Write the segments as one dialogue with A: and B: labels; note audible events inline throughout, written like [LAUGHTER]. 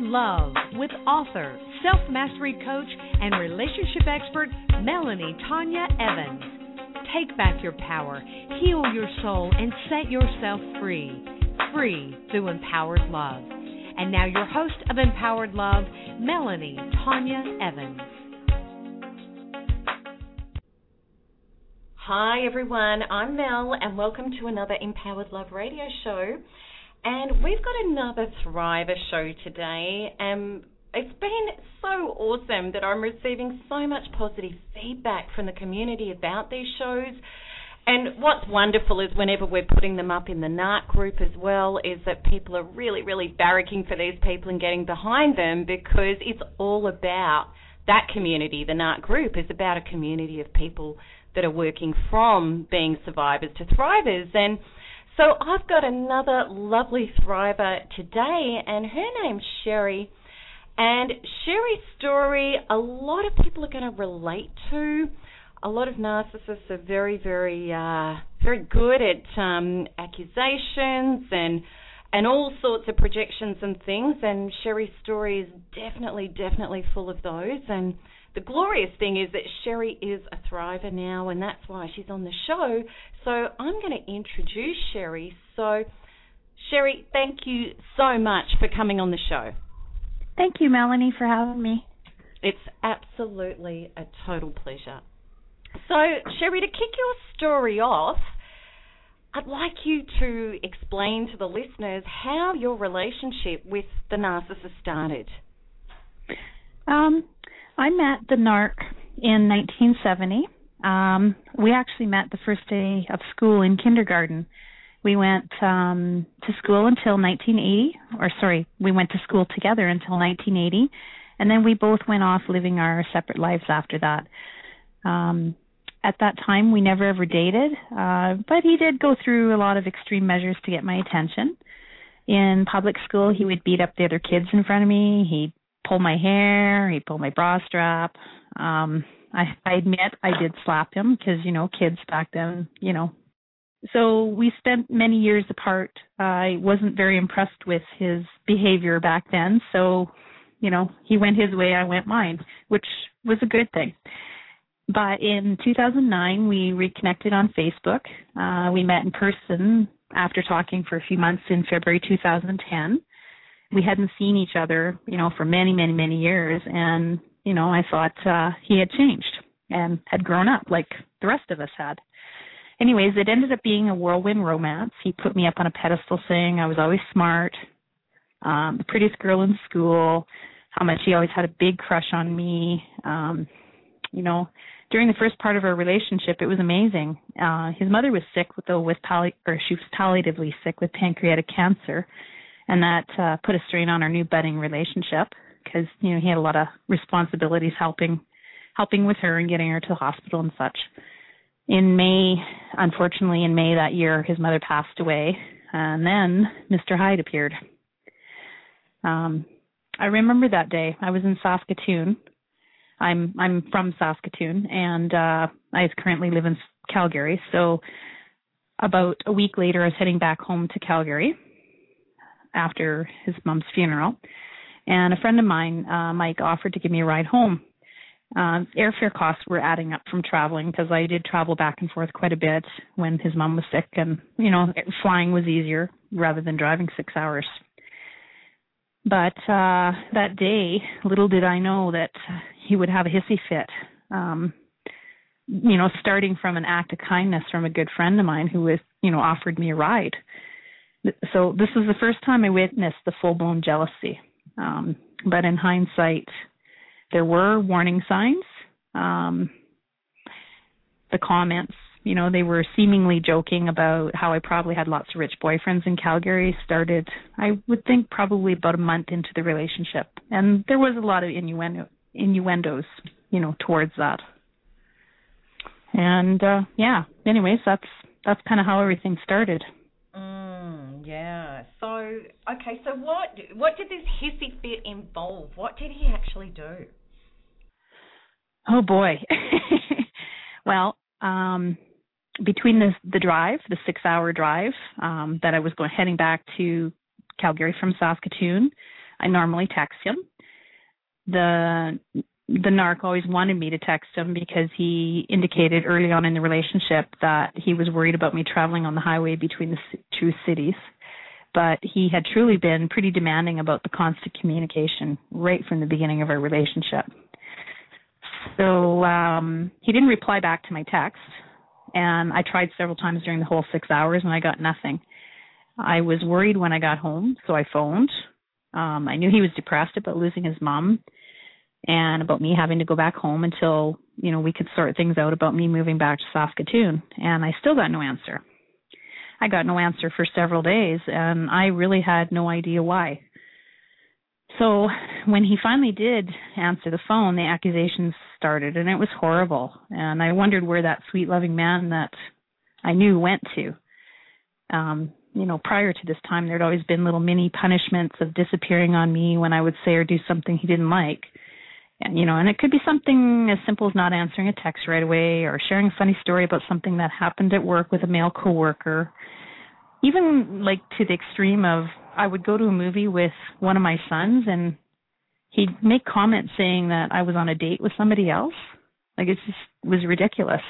A: Love with author, self mastery coach, and relationship expert Melanie Tonia Evans. Take back your power, heal your soul, and set yourself free. Free through empowered love. And now, your host of Empowered Love, Melanie Tonia Evans.
B: Hi, everyone. I'm Mel, and welcome to another Empowered Love radio show. And we've got another Thriver show today. And it's been so awesome that I'm receiving so much positive feedback from the community about these shows. And what's wonderful is whenever we're putting them up in the NARC group as well, is that people are really, really barracking for these people and getting behind them because it's all about that community. The NARC group is about a community of people that are working from being survivors to thrivers. And so I've got another lovely thriver today, and her name's Sherry. And Sherry's story, a lot of people are going to relate to. A lot of narcissists are very, very, uh, very good at um, accusations and and all sorts of projections and things. And Sherry's story is definitely, definitely full of those. And the glorious thing is that Sherry is a thriver now, and that's why she's on the show. So I'm going to introduce Sherry. So, Sherry, thank you so much for coming on the show.
C: Thank you, Melanie, for having me.
B: It's absolutely a total pleasure. So, Sherry, to kick your story off, I'd like you to explain to the listeners how your relationship with the narcissist started.
C: Um, I met the narc in 1970. Um, we actually met the first day of school in kindergarten. We went um, to school until 1980, or sorry, we went to school together until 1980, and then we both went off living our separate lives after that. Um, at that time, we never ever dated, uh, but he did go through a lot of extreme measures to get my attention. In public school, he would beat up the other kids in front of me. He'd pull my hair, he'd pull my bra strap. Um, I, I admit I did slap him because you know kids back then, you know. So we spent many years apart. I wasn't very impressed with his behavior back then, so you know he went his way, I went mine, which was a good thing. But in 2009, we reconnected on Facebook. Uh, we met in person after talking for a few months in February 2010 we hadn't seen each other, you know, for many, many, many years, and you know, I thought uh, he had changed and had grown up like the rest of us had. Anyways, it ended up being a whirlwind romance. He put me up on a pedestal, saying I was always smart, um, the prettiest girl in school, how much he always had a big crush on me. Um, you know, during the first part of our relationship, it was amazing. Uh, his mother was sick with the with palli- or she was palliatively sick with pancreatic cancer and that uh, put a strain on our new budding relationship because you know he had a lot of responsibilities helping helping with her and getting her to the hospital and such. In May, unfortunately, in May that year, his mother passed away, and then Mr. Hyde appeared. Um, I remember that day. I was in Saskatoon. I'm I'm from Saskatoon, and uh, I currently live in Calgary. So, about a week later, I was heading back home to Calgary after his mom's funeral. And a friend of mine, uh, Mike, offered to give me a ride home. Uh, airfare costs were adding up from traveling because I did travel back and forth quite a bit when his mom was sick, and you know, flying was easier rather than driving six hours. But uh, that day, little did I know that he would have a hissy fit. Um, you know, starting from an act of kindness from a good friend of mine who was, you know, offered me a ride so this was the first time I witnessed the full blown jealousy. Um, but in hindsight, there were warning signs. Um, the comments you know, they were seemingly joking about how I probably had lots of rich boyfriends in Calgary started, I would think, probably about a month into the relationship. And there was a lot of innuendo, innuendos, you know, towards that. And uh yeah, anyways, that's that's kind of how everything started.
B: Mm, yeah. So, okay, so what what did this hissy fit involve? What did he actually do?
C: Oh boy. [LAUGHS] well, um between the the drive, the six hour drive um, that I was going heading back to Calgary from Saskatoon, I normally text him. The the narc always wanted me to text him because he indicated early on in the relationship that he was worried about me traveling on the highway between the two cities. But he had truly been pretty demanding about the constant communication right from the beginning of our relationship. So um, he didn't reply back to my text and I tried several times during the whole six hours and I got nothing. I was worried when I got home, so I phoned. Um, I knew he was depressed about losing his mom and about me having to go back home until, you know, we could sort things out about me moving back to Saskatoon. And I still got no answer. I got no answer for several days and I really had no idea why. So when he finally did answer the phone, the accusations started, and it was horrible. And I wondered where that sweet, loving man that I knew went to. Um, you know, prior to this time, there'd always been little mini punishments of disappearing on me when I would say or do something he didn't like. And you know, and it could be something as simple as not answering a text right away or sharing a funny story about something that happened at work with a male coworker. Even like to the extreme of I would go to a movie with one of my sons and he'd make comments saying that I was on a date with somebody else. Like it just was ridiculous.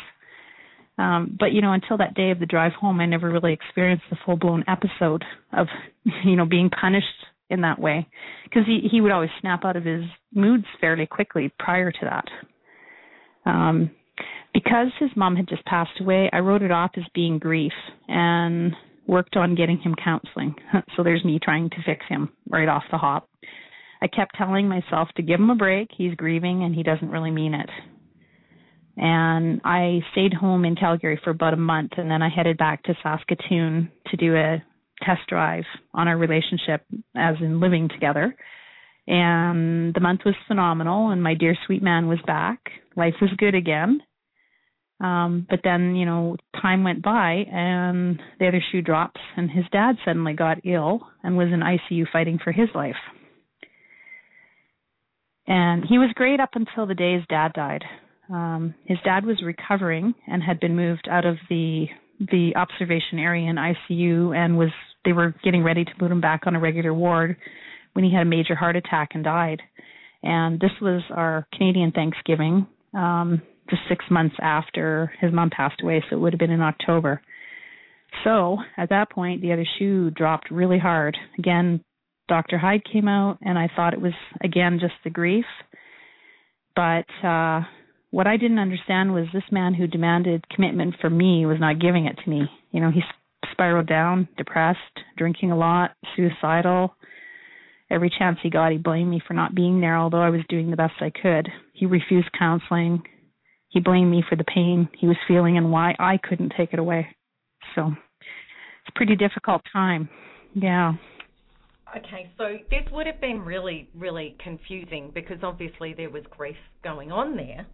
C: Um, but you know, until that day of the drive home, I never really experienced the full blown episode of, [LAUGHS] you know, being punished in that way, because he he would always snap out of his moods fairly quickly prior to that. Um, because his mom had just passed away, I wrote it off as being grief, and worked on getting him counseling. [LAUGHS] so there's me trying to fix him right off the hop. I kept telling myself to give him a break. He's grieving and he doesn't really mean it. And I stayed home in Calgary for about a month and then I headed back to Saskatoon to do a test drive on our relationship as in living together. And the month was phenomenal and my dear sweet man was back. Life was good again. Um, but then, you know, time went by and the other shoe drops and his dad suddenly got ill and was in ICU fighting for his life. And he was great up until the day his dad died. Um, his dad was recovering and had been moved out of the the observation area in ICU and was they were getting ready to put him back on a regular ward when he had a major heart attack and died. And this was our Canadian Thanksgiving. Um, just six months after his mom passed away, so it would have been in October. So at that point, the other shoe dropped really hard. Again, Dr. Hyde came out, and I thought it was again just the grief. But uh, what I didn't understand was this man who demanded commitment from me was not giving it to me. You know, he spiraled down, depressed, drinking a lot, suicidal. Every chance he got, he blamed me for not being there, although I was doing the best I could. He refused counseling, he blamed me for the pain he was feeling and why I couldn't take it away. So it's a pretty difficult time. Yeah.
B: Okay, so this would have been really, really confusing because obviously there was grief going on there.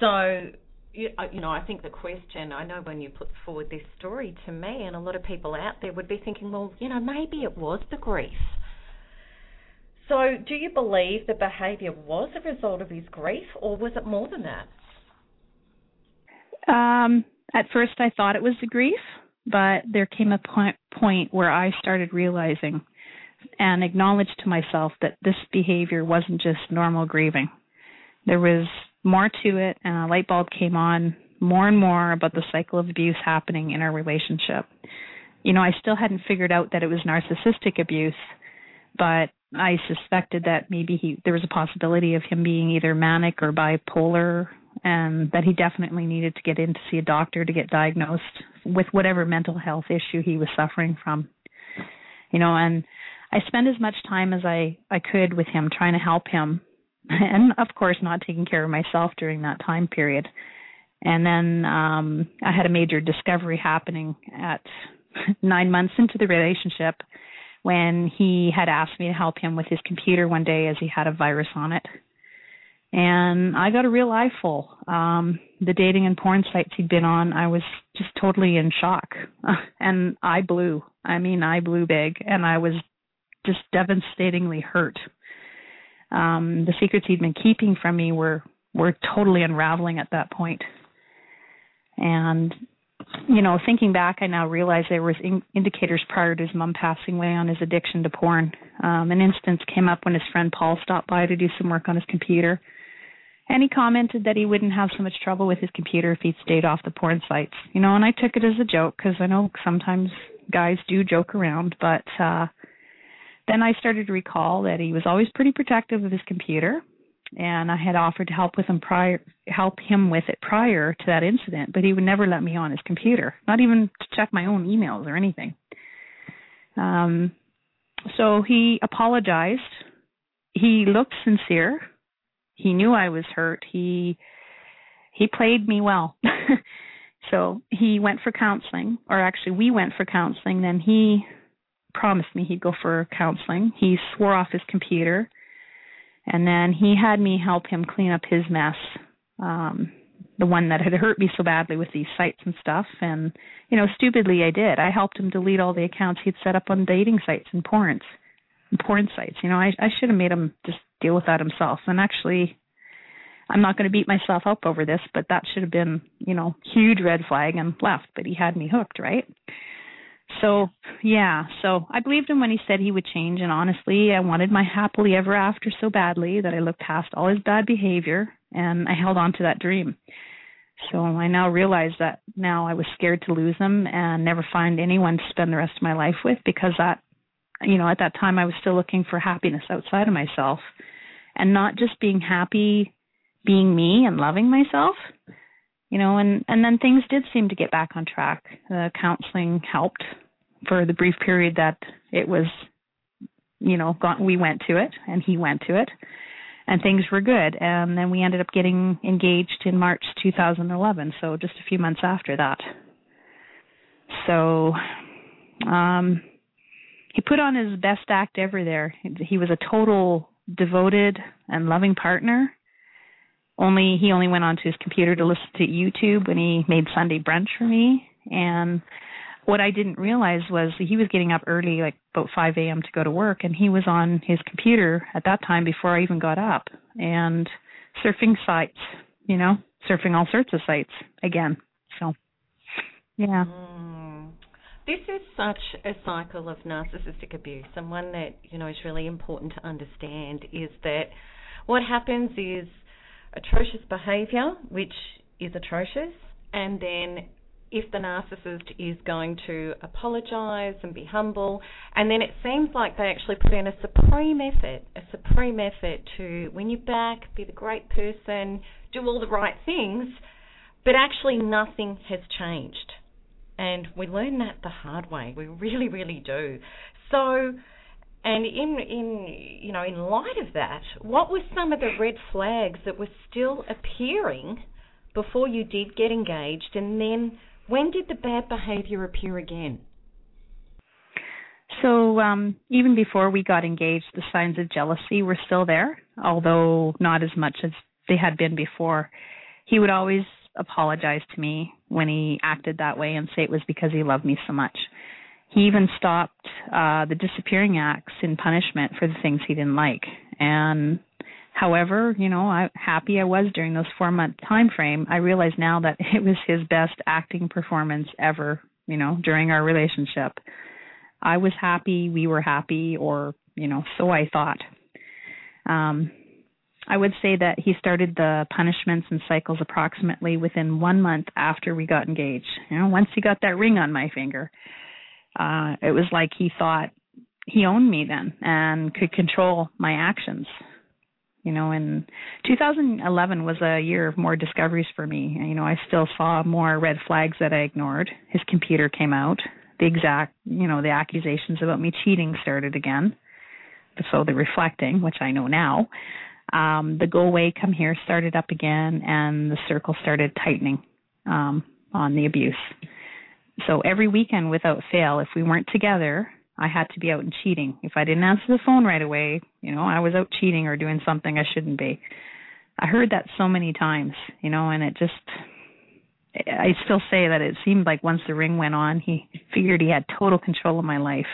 B: So, you, uh, you know, I think the question, I know when you put forward this story to me, and a lot of people out there would be thinking, well, you know, maybe it was the grief. So, do you believe the behaviour was a result of his grief, or was it more than that?
C: Um, at first, I thought it was the grief, but there came a point, point where I started realizing and acknowledged to myself that this behavior wasn't just normal grieving. There was more to it, and a light bulb came on more and more about the cycle of abuse happening in our relationship. You know, I still hadn't figured out that it was narcissistic abuse, but I suspected that maybe he there was a possibility of him being either manic or bipolar and that he definitely needed to get in to see a doctor to get diagnosed with whatever mental health issue he was suffering from. You know, and I spent as much time as I I could with him trying to help him and of course not taking care of myself during that time period. And then um I had a major discovery happening at [LAUGHS] 9 months into the relationship when he had asked me to help him with his computer one day as he had a virus on it. And I got a real eyeful. Um the dating and porn sites he'd been on, I was just totally in shock. [LAUGHS] and I blew. I mean, I blew big and I was just devastatingly hurt. Um the secrets he'd been keeping from me were were totally unraveling at that point. And you know, thinking back, I now realize there was in- indicators prior to his mom passing away on his addiction to porn. Um, an instance came up when his friend Paul stopped by to do some work on his computer, and he commented that he wouldn't have so much trouble with his computer if he'd stayed off the porn sites. You know, and I took it as a joke because I know sometimes guys do joke around, but uh then I started to recall that he was always pretty protective of his computer and I had offered to help with him prior help him with it prior to that incident, but he would never let me on his computer, not even to check my own emails or anything. Um so he apologized. He looked sincere. He knew I was hurt. He he played me well. [LAUGHS] so he went for counseling, or actually we went for counseling, then he promised me he'd go for counseling. He swore off his computer and then he had me help him clean up his mess um the one that had hurt me so badly with these sites and stuff. And you know stupidly i did. I helped him delete all the accounts he'd set up on dating sites and porns and porn sites. You know i i should have made him just deal with that himself. And actually i'm not going to beat myself up over this but that should have been you know huge red flag and left but he had me hooked right so, yeah, so I believed him when he said he would change, and honestly, I wanted my happily ever after so badly that I looked past all his bad behavior and I held on to that dream. So I now realize that now I was scared to lose him and never find anyone to spend the rest of my life with because that, you know, at that time I was still looking for happiness outside of myself and not just being happy being me and loving myself you know and and then things did seem to get back on track. The counseling helped for the brief period that it was you know got, we went to it and he went to it and things were good. And then we ended up getting engaged in March 2011 so just a few months after that. So um he put on his best act ever there. He was a total devoted and loving partner only he only went onto his computer to listen to YouTube when he made Sunday brunch for me. And what I didn't realize was he was getting up early, like about 5 a.m. to go to work, and he was on his computer at that time before I even got up and surfing sites, you know, surfing all sorts of sites again. So, yeah.
B: Mm. This is such a cycle of narcissistic abuse, and one that you know is really important to understand. Is that what happens is atrocious behaviour, which is atrocious, and then if the narcissist is going to apologize and be humble, and then it seems like they actually put in a supreme effort, a supreme effort to win you back, be the great person, do all the right things, but actually nothing has changed. And we learn that the hard way. We really, really do. So, and in in you know in light of that, what were some of the red flags that were still appearing before you did get engaged, and then when did the bad behavior appear again?
C: So um, even before we got engaged, the signs of jealousy were still there, although not as much as they had been before. He would always apologize to me when he acted that way and say it was because he loved me so much. He even stopped uh, the disappearing acts in punishment for the things he didn't like. And however, you know, I happy I was during those four month time frame. I realize now that [LAUGHS] it was his best acting performance ever. You know, during our relationship, I was happy, we were happy, or you know, so I thought. Um, I would say that he started the punishments and cycles approximately within one month after we got engaged. You know, once he got that ring on my finger, uh, it was like he thought he owned me then and could control my actions. You know, and 2011 was a year of more discoveries for me. You know, I still saw more red flags that I ignored. His computer came out. The exact, you know, the accusations about me cheating started again. So the reflecting, which I know now, um, the go away, come here started up again, and the circle started tightening. um, on the abuse. So every weekend without fail, if we weren't together, I had to be out and cheating. If I didn't answer the phone right away, you know, I was out cheating or doing something I shouldn't be. I heard that so many times, you know, and it just I still say that it seemed like once the ring went on, he figured he had total control of my life.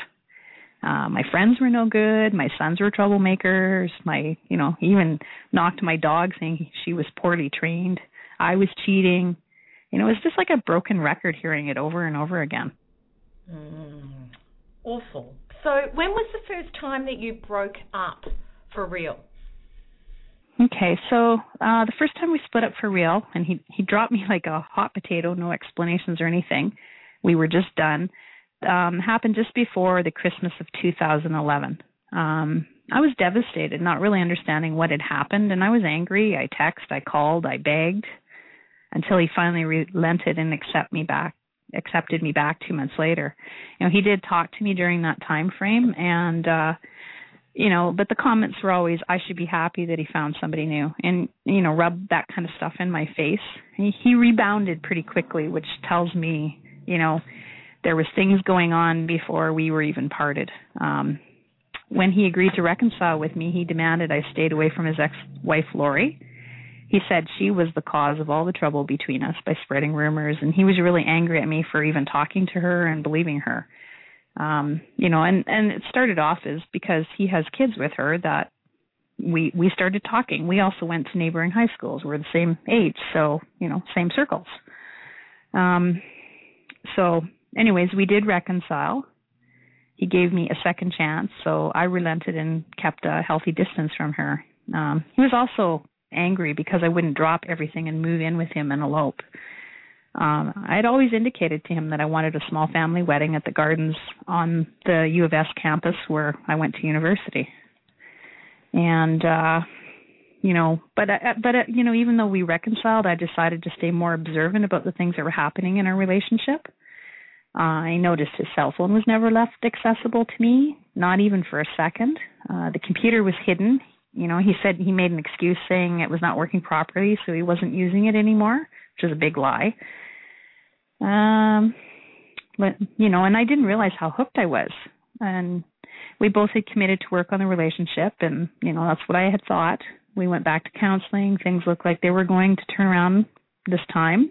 C: Uh, my friends were no good. My sons were troublemakers. My, you know, he even knocked my dog saying she was poorly trained. I was cheating. You know, it was just like a broken record hearing it over and over again.
B: Mm, awful. So, when was the first time that you broke up for real?
C: Okay, so uh the first time we split up for real, and he he dropped me like a hot potato, no explanations or anything. We were just done. Um, happened just before the Christmas of 2011. Um, I was devastated, not really understanding what had happened, and I was angry. I texted, I called, I begged, until he finally relented and accept me back, accepted me back two months later. You know, he did talk to me during that time frame, and uh, you know, but the comments were always, I should be happy that he found somebody new and, you know, rub that kind of stuff in my face. He, he rebounded pretty quickly, which tells me, you know, there was things going on before we were even parted. Um, when he agreed to reconcile with me, he demanded I stayed away from his ex-wife, Lori. He said she was the cause of all the trouble between us by spreading rumors, and he was really angry at me for even talking to her and believing her. Um you know and and it started off as because he has kids with her that we we started talking. We also went to neighboring high schools. We're the same age so you know same circles. Um so anyways we did reconcile. He gave me a second chance so i relented and kept a healthy distance from her. Um he was also angry because i wouldn't drop everything and move in with him and elope um, I had always indicated to him that I wanted a small family wedding at the gardens on the U of S campus where I went to university. And uh you know, but uh, but uh, you know, even though we reconciled, I decided to stay more observant about the things that were happening in our relationship. Uh, I noticed his cell phone was never left accessible to me, not even for a second. Uh, the computer was hidden. You know, he said he made an excuse saying it was not working properly, so he wasn't using it anymore, which is a big lie. Um, but you know, and I didn't realize how hooked I was. And we both had committed to work on the relationship, and you know, that's what I had thought. We went back to counseling. Things looked like they were going to turn around this time.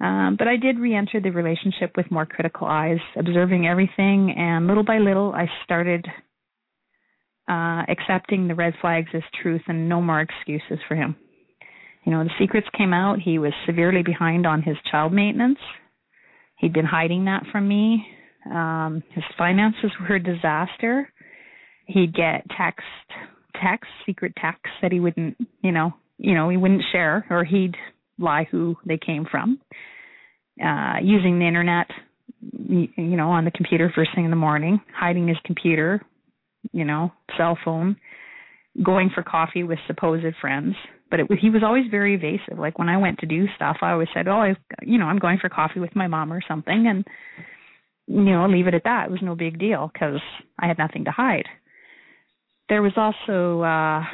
C: Um, but I did re-enter the relationship with more critical eyes, observing everything, and little by little, I started uh, accepting the red flags as truth and no more excuses for him. You know, the secrets came out. He was severely behind on his child maintenance. He'd been hiding that from me. Um, his finances were a disaster. He'd get text, text, secret texts that he wouldn't, you know, you know, he wouldn't share, or he'd lie who they came from. Uh, using the internet, you know, on the computer first thing in the morning, hiding his computer, you know, cell phone, going for coffee with supposed friends, but it he was always very evasive. Like when I went to do stuff, I always said, "Oh, I, you know, I'm going for coffee with my mom or something," and you know, leave it at that. It was no big deal because I had nothing to hide. There was also uh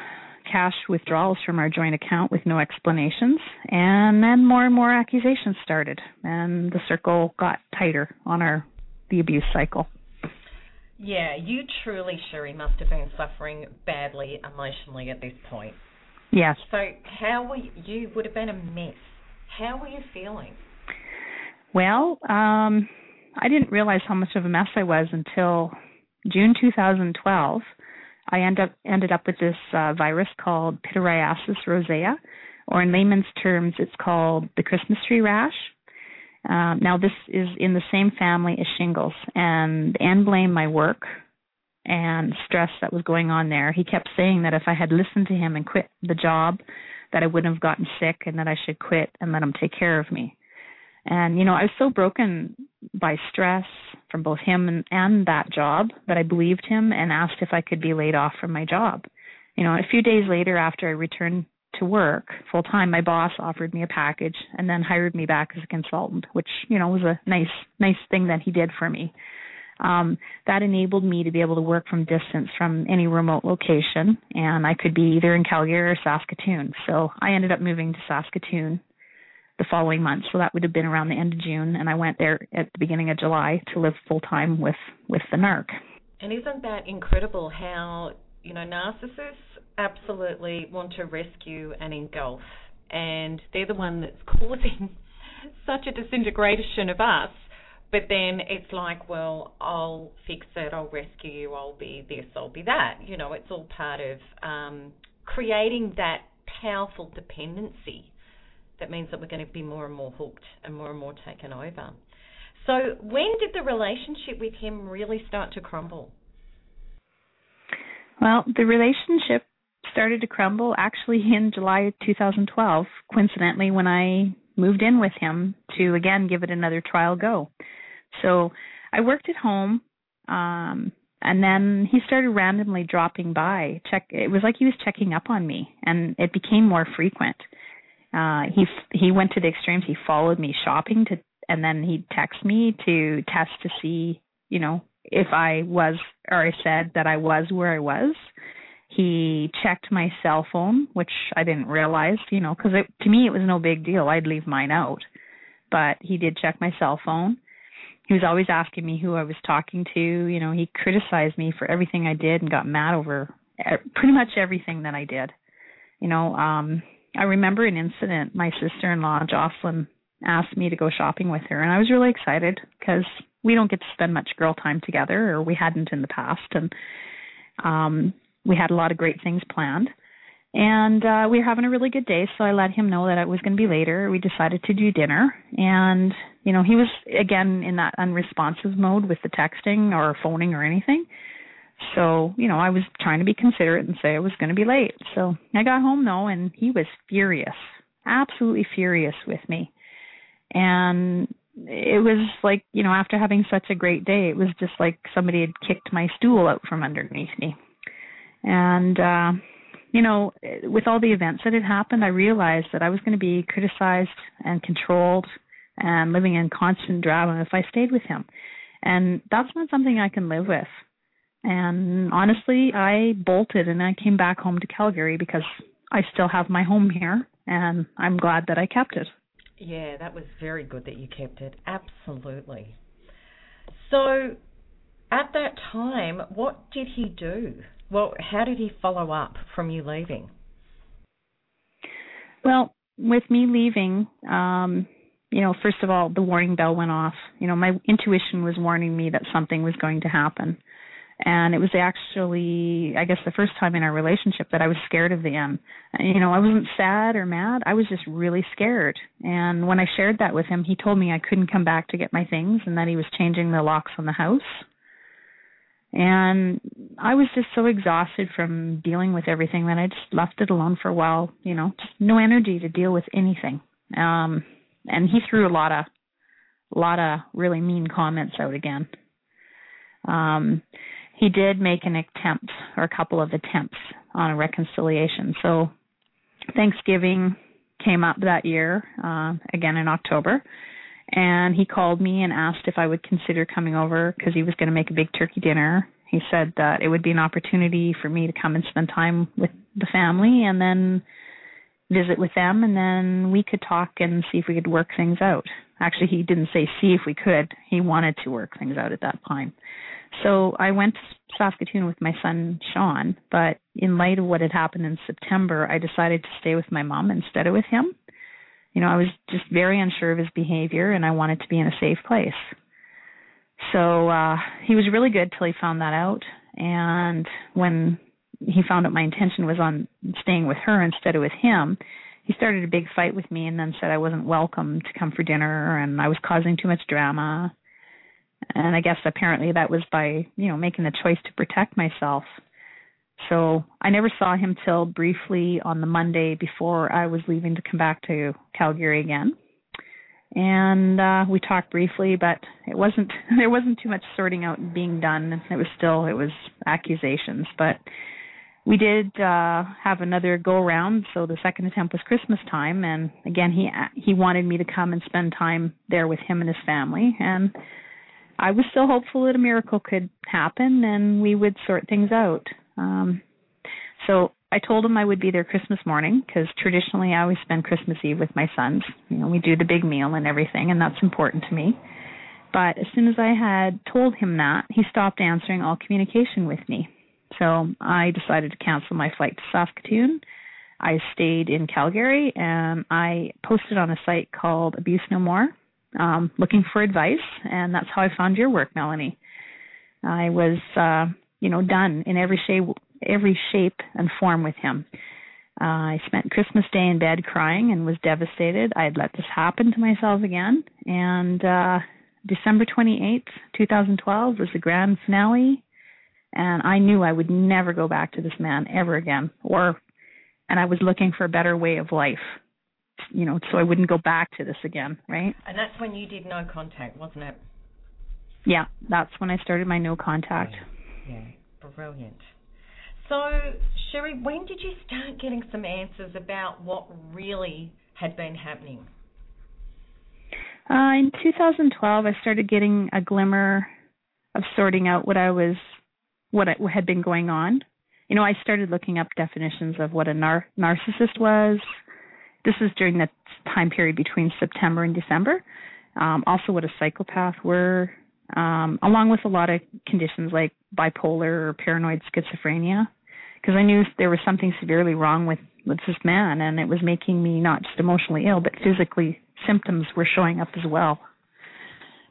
C: cash withdrawals from our joint account with no explanations, and then more and more accusations started, and the circle got tighter on our the abuse cycle.
B: Yeah, you truly, Sherry, must have been suffering badly emotionally at this point.
C: Yes.
B: So how were you, you would have been a mess. How were you feeling?
C: Well, um I didn't realize how much of a mess I was until June 2012. I end up ended up with this uh, virus called pityriasis rosea, or in layman's terms, it's called the Christmas tree rash. Um, now, this is in the same family as shingles, and Anne blamed my work and stress that was going on there. He kept saying that if I had listened to him and quit the job, that I wouldn't have gotten sick and that I should quit and let him take care of me. And you know, I was so broken by stress from both him and, and that job that I believed him and asked if I could be laid off from my job. You know, a few days later after I returned to work full time, my boss offered me a package and then hired me back as a consultant, which, you know, was a nice nice thing that he did for me um, that enabled me to be able to work from distance from any remote location, and I could be either in Calgary or Saskatoon. So I ended up moving to Saskatoon the following month. So that would have been around the end of June, and I went there at the beginning of July to live full time with with the NARC.
B: And isn't that incredible? How you know narcissists absolutely want to rescue and engulf, and they're the one that's [LAUGHS] causing such a disintegration of us. But then it's like, well, I'll fix it, I'll rescue you, I'll be this, I'll be that. You know, it's all part of um, creating that powerful dependency that means that we're going to be more and more hooked and more and more taken over. So, when did the relationship with him really start to crumble?
C: Well, the relationship started to crumble actually in July 2012, coincidentally, when I moved in with him to again give it another trial go. So I worked at home, um, and then he started randomly dropping by. Check. It was like he was checking up on me, and it became more frequent. Uh, he he went to the extremes. He followed me shopping to, and then he'd text me to test to see, you know, if I was or I said that I was where I was. He checked my cell phone, which I didn't realize, you know, because to me it was no big deal. I'd leave mine out, but he did check my cell phone. He was always asking me who I was talking to. You know, he criticized me for everything I did and got mad over pretty much everything that I did. You know, um I remember an incident. My sister-in-law Jocelyn asked me to go shopping with her, and I was really excited because we don't get to spend much girl time together, or we hadn't in the past, and um, we had a lot of great things planned. And uh, we were having a really good day, so I let him know that it was going to be later. We decided to do dinner, and you know he was again in that unresponsive mode with the texting or phoning or anything. So, you know, I was trying to be considerate and say I was going to be late. So I got home though, and he was furious, absolutely furious with me. And it was like, you know, after having such a great day, it was just like somebody had kicked my stool out from underneath me. And, uh, you know, with all the events that had happened, I realized that I was going to be criticized and controlled and living in constant drama if I stayed with him. And that's not something I can live with. And honestly, I bolted and I came back home to Calgary because I still have my home here and I'm glad that I kept it.
B: Yeah, that was very good that you kept it. Absolutely. So, at that time, what did he do? Well, how did he follow up from you leaving?
C: Well, with me leaving, um, you know, first of all, the warning bell went off. You know, my intuition was warning me that something was going to happen and it was actually i guess the first time in our relationship that i was scared of the end you know i wasn't sad or mad. I was just really scared. And when i shared that with him he told me i couldn't come back to get my things and that he was changing the locks on the house. And i was just so exhausted from dealing with everything that i just left it alone for a while you know just no energy to deal with anything. Um and he threw a lot of a lot of really mean comments out again. Um he did make an attempt or a couple of attempts on a reconciliation. So Thanksgiving came up that year, uh, again in October, and he called me and asked if I would consider coming over because he was going to make a big turkey dinner. He said that it would be an opportunity for me to come and spend time with the family and then visit with them and then we could talk and see if we could work things out. Actually, he didn't say see if we could. He wanted to work things out at that time. So I went to Saskatoon with my son Sean, but in light of what had happened in September, I decided to stay with my mom instead of with him. You know, I was just very unsure of his behavior and I wanted to be in a safe place. So uh he was really good till he found that out and when he found out my intention was on staying with her instead of with him, he started a big fight with me and then said I wasn't welcome to come for dinner and I was causing too much drama and I guess apparently that was by you know making the choice to protect myself. So I never saw him till briefly on the Monday before I was leaving to come back to Calgary again. And uh we talked briefly, but it wasn't [LAUGHS] there wasn't too much sorting out being done. It was still it was accusations, but we did uh have another go around so the second attempt was christmas time and again he he wanted me to come and spend time there with him and his family and I was still hopeful that a miracle could happen and we would sort things out. Um, so I told him I would be there Christmas morning because traditionally I always spend Christmas Eve with my sons. You know, we do the big meal and everything, and that's important to me. But as soon as I had told him that, he stopped answering all communication with me. So I decided to cancel my flight to Saskatoon. I stayed in Calgary and I posted on a site called Abuse No More, um, looking for advice, and that's how I found your work, Melanie. I was, uh, you know, done in every shape, every shape and form with him. Uh, I spent Christmas Day in bed crying and was devastated. I had let this happen to myself again, and uh, December 28th, 2012 was the grand finale, and I knew I would never go back to this man ever again, or, and I was looking for a better way of life you know, so I wouldn't go back to this again, right?
B: And that's when you did no contact, wasn't it?
C: Yeah, that's when I started my no contact.
B: Yeah, yeah. brilliant. So, Sherry, when did you start getting some answers about what really had been happening?
C: Uh, in 2012, I started getting a glimmer of sorting out what I was, what I, had been going on. You know, I started looking up definitions of what a nar- narcissist was, this is during the time period between September and December. Um, also, what a psychopath were, um, along with a lot of conditions like bipolar or paranoid schizophrenia, because I knew there was something severely wrong with with this man, and it was making me not just emotionally ill, but physically symptoms were showing up as well.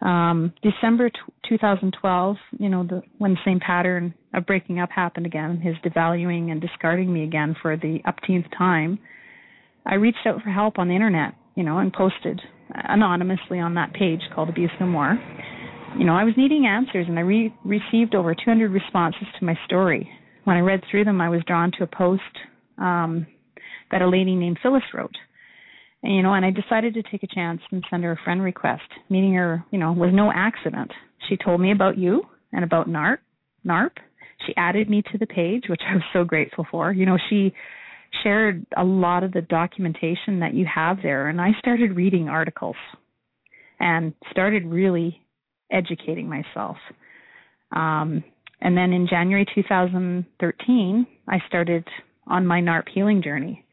C: Um, December t- 2012, you know, the, when the same pattern of breaking up happened again, his devaluing and discarding me again for the upteenth time, I reached out for help on the internet, you know, and posted anonymously on that page called Abuse No More. You know, I was needing answers, and I re- received over 200 responses to my story. When I read through them, I was drawn to a post um, that a lady named Phyllis wrote. And, you know, and I decided to take a chance and send her a friend request. Meeting her, you know, was no accident. She told me about you and about NARP. NARP. She added me to the page, which I was so grateful for. You know, she shared a lot of the documentation that you have there, and I started reading articles and started really educating myself. Um, and then in January 2013, I started on my NARP healing journey.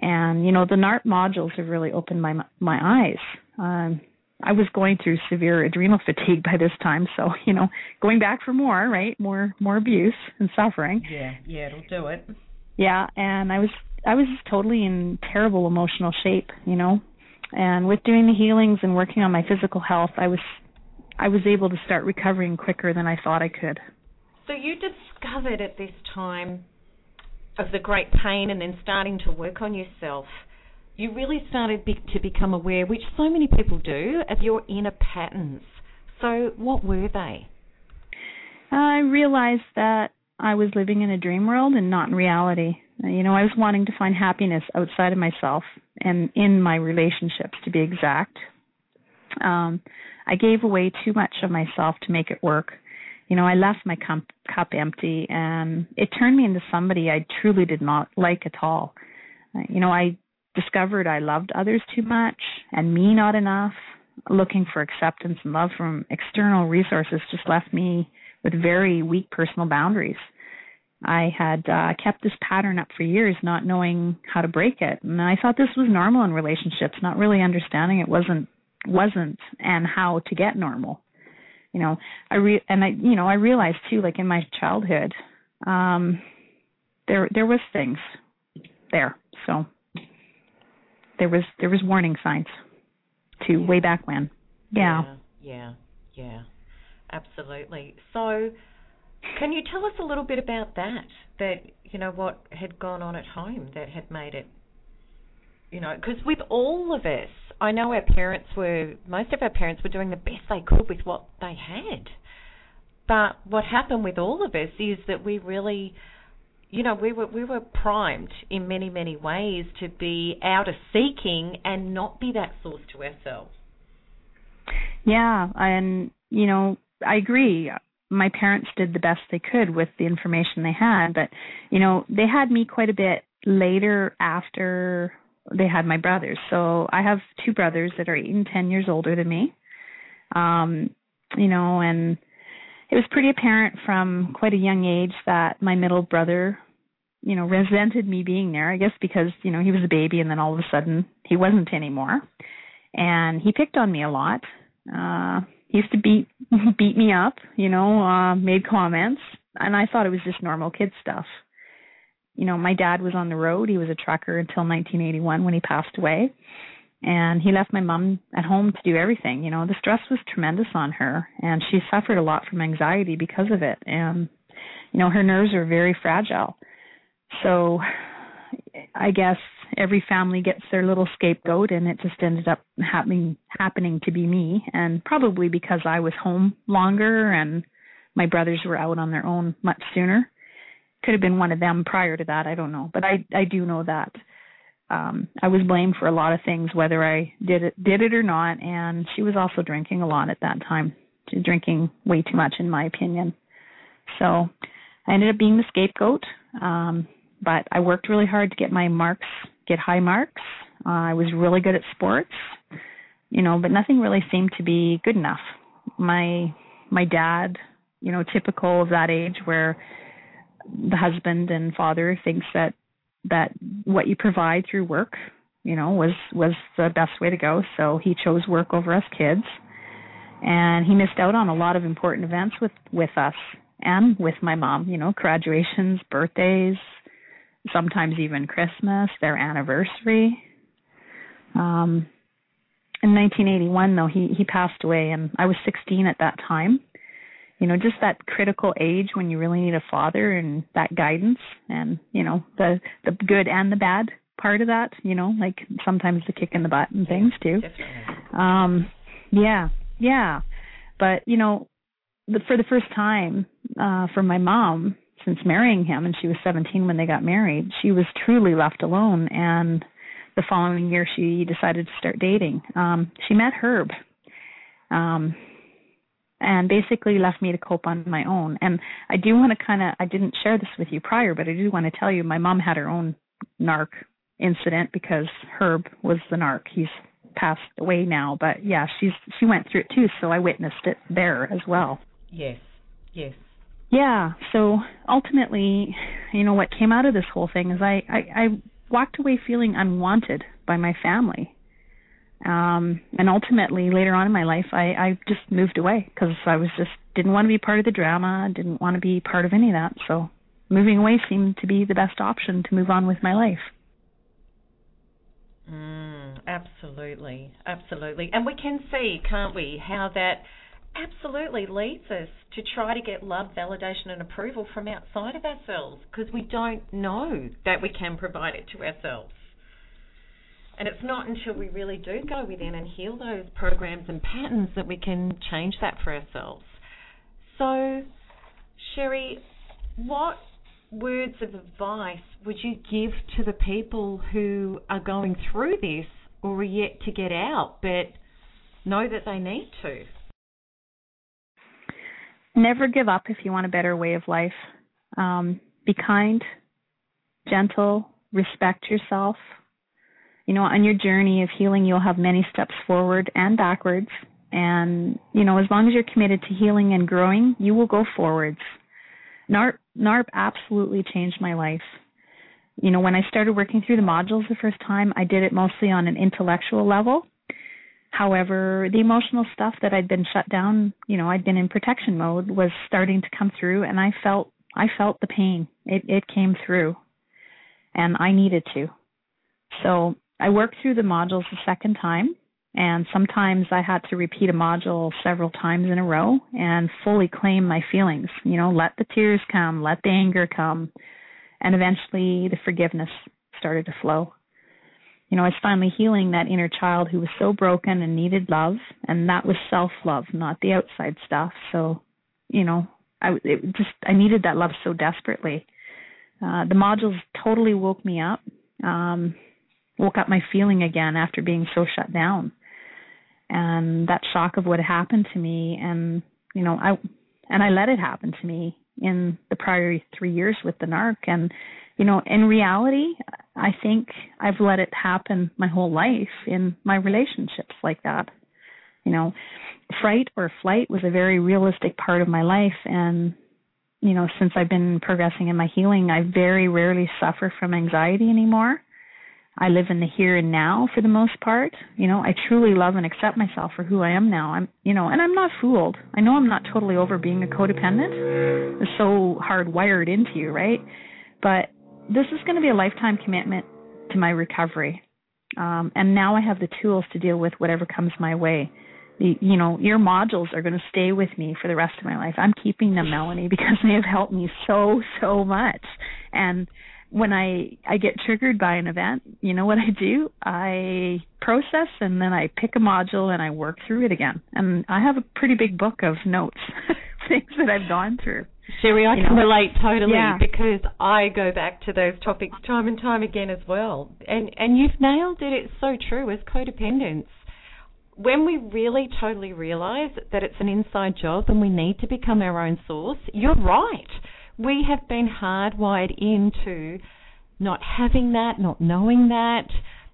C: And you know, the NARP modules have really opened my my eyes. Um, I was going through severe adrenal fatigue by this time, so you know, going back for more, right? More more abuse and suffering.
B: Yeah, yeah, it'll do it.
C: Yeah, and I was I was just totally in terrible emotional shape, you know. And with doing the healings and working on my physical health, I was I was able to start recovering quicker than I thought I could.
B: So you discovered at this time of the great pain and then starting to work on yourself, you really started be- to become aware, which so many people do, of your inner patterns. So what were they?
C: I realized that I was living in a dream world and not in reality. You know, I was wanting to find happiness outside of myself and in my relationships, to be exact. Um, I gave away too much of myself to make it work. You know, I left my cup, cup empty, and it turned me into somebody I truly did not like at all. You know, I discovered I loved others too much and me not enough. Looking for acceptance and love from external resources just left me with very weak personal boundaries. I had uh, kept this pattern up for years, not knowing how to break it, and I thought this was normal in relationships, not really understanding it wasn't wasn't and how to get normal. You know, I re- and I you know I realized too, like in my childhood, um, there there was things there, so there was there was warning signs to way back when.
B: Yeah. Yeah. Yeah. yeah. Absolutely. So can you tell us a little bit about that? That you know what had gone on at home that had made it. You know, because with all of us, I know our parents were most of our parents were doing the best they could with what they had. But what happened with all of us is that we really, you know, we were we were primed in many many ways to be out of seeking and not be that source to ourselves.
C: Yeah, and you know, I agree my parents did the best they could with the information they had, but you know, they had me quite a bit later after they had my brothers. So I have two brothers that are eight and ten years older than me. Um, you know, and it was pretty apparent from quite a young age that my middle brother you know, resented me being there, I guess because, you know, he was a baby and then all of a sudden he wasn't anymore. And he picked on me a lot. Uh used to beat [LAUGHS] beat me up, you know, uh made comments and I thought it was just normal kid stuff. You know, my dad was on the road. He was a trucker until 1981 when he passed away. And he left my mom at home to do everything. You know, the stress was tremendous on her and she suffered a lot from anxiety because of it. And you know, her nerves are very fragile. So I guess every family gets their little scapegoat and it just ended up happening happening to be me and probably because I was home longer and my brothers were out on their own much sooner. Could have been one of them prior to that, I don't know. But I I do know that um I was blamed for a lot of things whether I did it did it or not and she was also drinking a lot at that time. Drinking way too much in my opinion. So I ended up being the scapegoat. Um but I worked really hard to get my marks, get high marks. Uh, I was really good at sports, you know, but nothing really seemed to be good enough. My my dad, you know, typical of that age where the husband and father thinks that that what you provide through work, you know, was was the best way to go. So he chose work over us kids, and he missed out on a lot of important events with with us and with my mom. You know, graduations, birthdays, sometimes even Christmas, their anniversary. Um, in 1981, though, he he passed away, and I was 16 at that time. You know, just that critical age when you really need a father and that guidance, and you know the the good and the bad part of that. You know, like sometimes the kick in the butt and things too. Um, yeah, yeah, but you know, the, for the first time, uh, for my mom, since marrying him and she was 17 when they got married she was truly left alone. And the following year she decided to start dating. Um she met herb um and basically left me to cope on my own. And i do want to kind of i didn't share this with you prior but i do want to tell you my mom had her own narc incident because herb was the narc. He's passed away now but yeah she's she went through it too so i witnessed it there as well.
B: Yes yes
C: yeah so ultimately you know what came out of this whole thing is i i, I walked away feeling unwanted by my family. Um and ultimately later on in my life i i just moved away because i was just didn't want to be part of the drama didn't want to be part of any of that. So moving away seemed to be the best option to move on with my life.
B: Mm, absolutely. Absolutely. And we can see can't we how that absolutely leads us to try to get love, validation, and approval from outside of ourselves because we don't know that we can provide it to ourselves. And it's not until we really do go within and heal those programs and patterns that we can change that for ourselves. So, Sherry, what words of advice would you give to the people who are going through this or are yet to get out but know that they need to?
C: Never give up if you want a better way of life. Um, be kind, gentle, respect yourself. You know, on your journey of healing, you'll have many steps forward and backwards. And, you know, as long as you're committed to healing and growing, you will go forwards. NARP, NARP absolutely changed my life. You know, when I started working through the modules the first time, I did it mostly on an intellectual level However, the emotional stuff that I'd been shut down, you know, I'd been in protection mode was starting to come through and I felt I felt the pain. It it came through. And I needed to. So, I worked through the modules the second time and sometimes I had to repeat a module several times in a row and fully claim my feelings, you know, let the tears come, let the anger come, and eventually the forgiveness started to flow you know, I was finally healing that inner child who was so broken and needed love, and that was self-love, not the outside stuff. So, you know, I it just I needed that love so desperately. Uh, the modules totally woke me up, um, woke up my feeling again after being so shut down, and that shock of what happened to me, and you know, I and I let it happen to me in the prior three years with the narc, and you know, in reality, I think I've let it happen my whole life in my relationships like that. You know, fright or flight was a very realistic part of my life and you know, since I've been progressing in my healing, I very rarely suffer from anxiety anymore. I live in the here and now for the most part. You know, I truly love and accept myself for who I am now. I'm, you know, and I'm not fooled. I know I'm not totally over being a codependent. It's so hardwired into you, right? But this is going to be a lifetime commitment to my recovery. Um, and now I have the tools to deal with whatever comes my way. The, you know, your modules are going to stay with me for the rest of my life. I'm keeping them, Melanie, [LAUGHS] because they have helped me so, so much. And when I I get triggered by an event, you know what I do? I process and then I pick a module and I work through it again. And I have a pretty big book of notes, [LAUGHS] things that I've gone through.
B: Sherry, I
C: You
B: can
C: know?
B: relate totally
C: Yeah.
B: because I go back to those topics time and time again as well. And and you've nailed it. It's so true. As codependence. when we really totally realise that it's an inside job and we need to become our own source, you're right. We have been hardwired into not having that, not knowing that,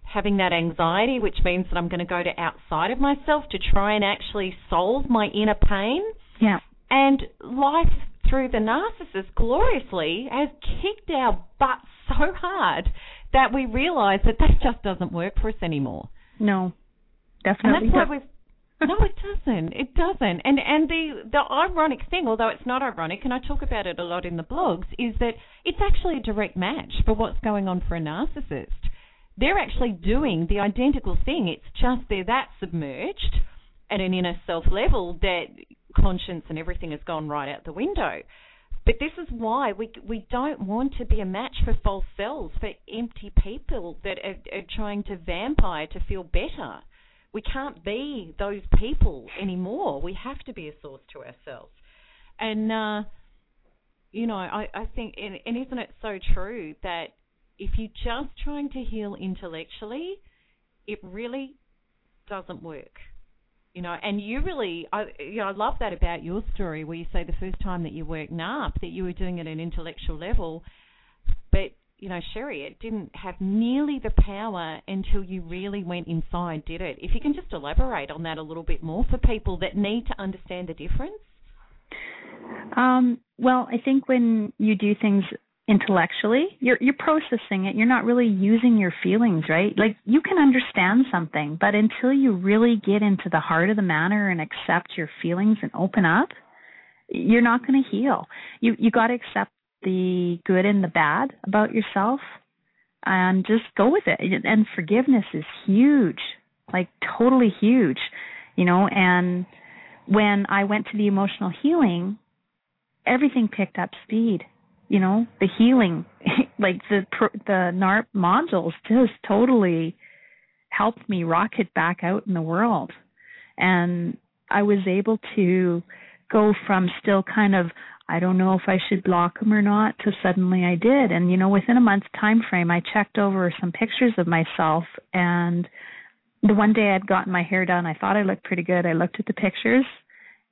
B: having that anxiety, which means that I'm going to go to outside of myself to try and actually solve my inner pain.
C: Yeah.
B: And life through the narcissist gloriously has kicked our butts so hard that we realise that that just doesn't work for us anymore.
C: No.
B: And
C: Definitely.
B: that's why we've [LAUGHS] no, it doesn't. It doesn't. And and the the ironic thing, although it's not ironic, and I talk about it a lot in the blogs, is that it's actually a direct match for what's going on for a narcissist. They're actually doing the identical thing. It's just they're that submerged at an inner self level that conscience and everything has gone right out the window. But this is why we we don't want to be a match for false selves, for empty people that are, are trying to vampire to feel better. We can't be those people anymore. We have to be a source to ourselves. And uh, you know, I, I think, and, and isn't it so true that if you're just trying to heal intellectually, it really doesn't work. You know, and you really, I, you know, I love that about your story where you say the first time that you worked NARP that you were doing it at an intellectual level, but you know, Sherry, it didn't have nearly the power until you really went inside, did it? If you can just elaborate on that a little bit more for people that need to understand the difference.
C: Um, well, I think when you do things intellectually, you're you're processing it. You're not really using your feelings, right? Like you can understand something, but until you really get into the heart of the matter and accept your feelings and open up, you're not going to heal. You you got to accept the good and the bad about yourself and just go with it. And forgiveness is huge. Like totally huge, you know, and when I went to the emotional healing, everything picked up speed. You know, the healing, [LAUGHS] like the the NARP modules, just totally helped me rocket back out in the world, and I was able to go from still kind of I don't know if I should block them or not to suddenly I did. And you know, within a month time frame, I checked over some pictures of myself and the one day I'd gotten my hair done, I thought I looked pretty good. I looked at the pictures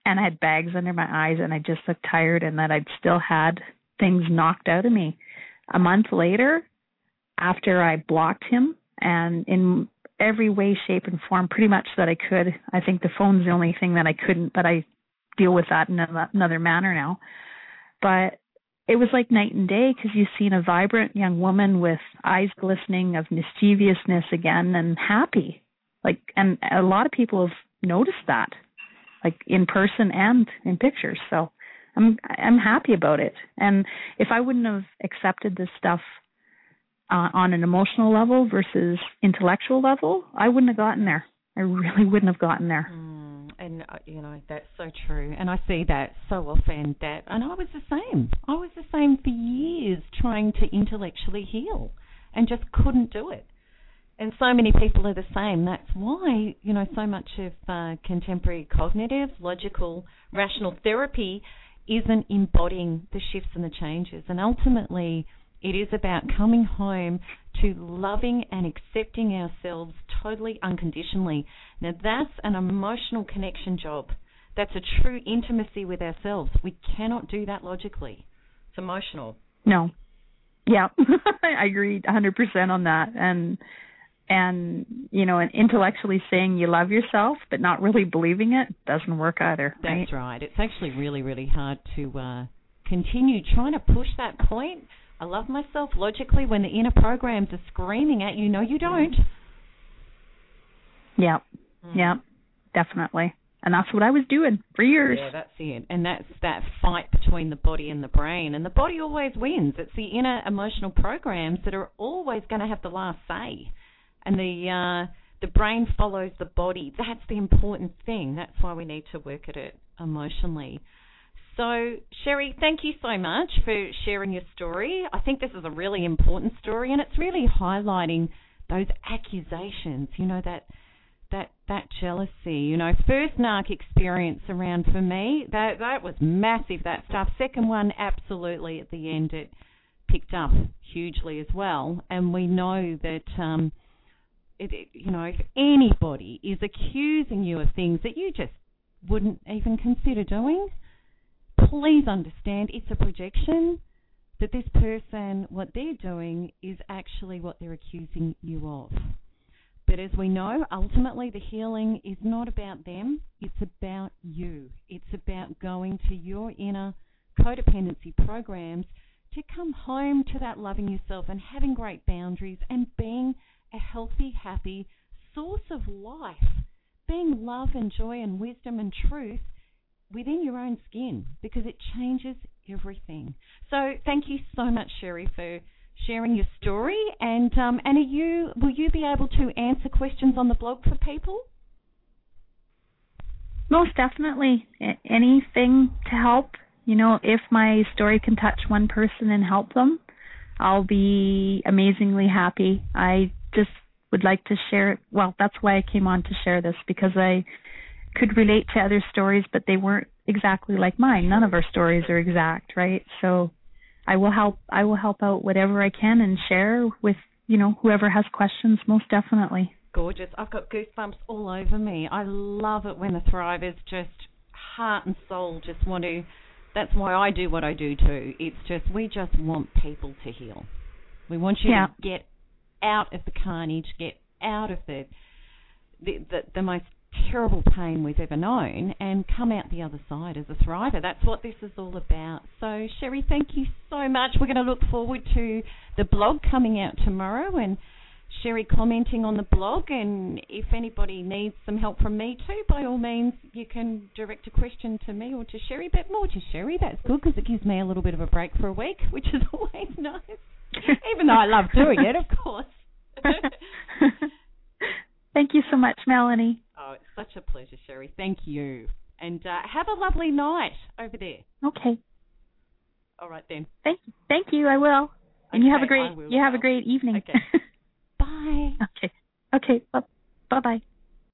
C: and I had bags under my eyes and I just looked tired and that I'd still had things knocked out of me. A month later, after I blocked him and in every way, shape, and form, pretty much that I could. I think the phone's the only thing that I couldn't, but I deal with that in another manner now. But it was like night and day because you've seen a vibrant young woman with eyes glistening of mischievousness again and happy. Like, and a lot of people have noticed that, like in person and in pictures. So I'm I'm happy about it. And if I wouldn't have accepted this stuff uh, on an emotional level versus intellectual level, I wouldn't have gotten there. I really wouldn't have gotten there.
B: Mm, and uh, you know that's so true, and I see that so often. That and I was the same. I was the same for years, trying to intellectually heal, and just couldn't do it. And so many people are the same. That's why you know so much of uh, contemporary cognitive, logical, rational therapy isn't embodying the shifts and the changes, and ultimately it is about coming home to loving and accepting ourselves totally unconditionally. Now, that's an emotional connection job. That's a true intimacy with ourselves. We cannot do that logically. It's emotional.
C: No. Yeah, [LAUGHS] I agree 100% on that. And and you know, and intellectually saying you love yourself but not really believing it doesn't work either.
B: That's
C: right.
B: right. It's actually really, really hard to uh, continue trying to push that point. I love myself logically when the inner programs are screaming at you. No, you don't.
C: Yep. Mm. Yep. Definitely. And that's what I was doing for years.
B: Yeah, that's it. And that's that fight between the body and the brain. And the body always wins. It's the inner emotional programs that are always going to have the last say. And the uh, the brain follows the body. That's the important thing. That's why we need to work at it emotionally. So, Sherry, thank you so much for sharing your story. I think this is a really important story, and it's really highlighting those accusations. You know that that that jealousy. You know, first narc experience around for me that that was massive. That stuff. Second one, absolutely at the end it picked up hugely as well, and we know that. Um, it, it, you know, if anybody is accusing you of things that you just wouldn't even consider doing, please understand it's a projection that this person, what they're doing, is actually what they're accusing you of. But as we know, ultimately the healing is not about them, it's about you. It's about going to your inner codependency programs to come home to that loving yourself and having great boundaries and being a healthy, happy source of life, being love and joy and wisdom and truth within your own skin because it changes everything. So thank you so much, Sherry, for sharing your story. And um, and are you will you be able to answer questions on the blog for people?
C: Most definitely. Anything to help. You know, if my story can touch one person and help them, I'll be amazingly happy. I just would like to share. Well, that's why I came on to share this because I could relate to other stories, but they weren't exactly like mine. None of our stories are exact, right? So I will help. I will help out whatever I can and share with you know whoever has questions. Most definitely.
B: Gorgeous. I've got goosebumps all over me. I love it when the Thrivers just heart and soul just want to. That's why I do what I do too. It's just we just want people to heal. We want you yeah. to get out of the carnage, get out of the the, the, the most terrible pain we've ever known and come out the other side as a thriver. That's what this is all about. So, Sherry, thank you so much. We're going to look forward to the blog coming out tomorrow and Sherry commenting on the blog. And if anybody needs some help from me too, by all means, you can direct a question to me or to Sherry, but more to Sherry. That's good because it gives me a little bit of a break for a week, [LAUGHS] which is [LAUGHS] always nice. Even though I love doing it, of course. [LAUGHS]
C: Thank you so much, Melanie.
B: Oh, it's such a pleasure, Sherry. Thank you. And uh, have a lovely night over there.
C: Okay.
B: All right then.
C: Thank you. Thank you. I will. And okay, you have a great you have a great evening.
B: Okay. [LAUGHS] Bye.
C: okay. Okay. Bye bye.